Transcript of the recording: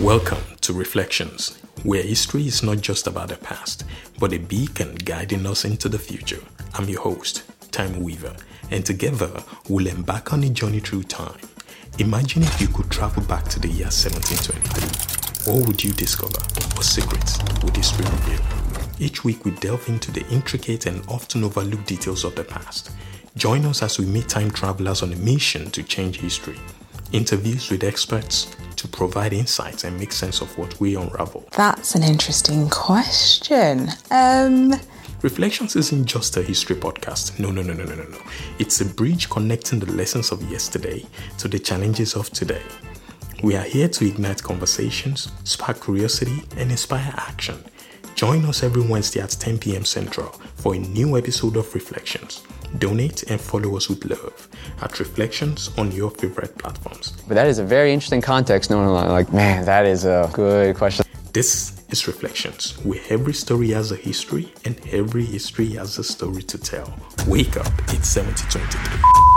Welcome to Reflxions, where history is not just about the past, but a beacon guiding us into the future. I'm your host, Time Weaver, and together we'll embark on a journey through time. Imagine if you could travel back to the year 1723. What would you discover? What secrets would history reveal? Each week we delve into the intricate and often overlooked details of the past. Join us as we meet time travelers on a mission to change history. Interviews with experts to provide insights and make sense of what we unravel. That's an interesting question. Um, Reflxions isn't just a history podcast. No, no, no, no, no, no, no. It's a bridge connecting the lessons of yesterday to the challenges of today. We are here to ignite conversations, spark curiosity, and inspire action. Join us every Wednesday at 10 p.m. Central for a new episode of Reflxions. Donate and follow us with love at Reflxions on your favorite platforms. But that is a very interesting context. No, like, man, that is a good question. This is Reflxions, where every story has a history and every history has a story to tell. Wake up, it's 7023.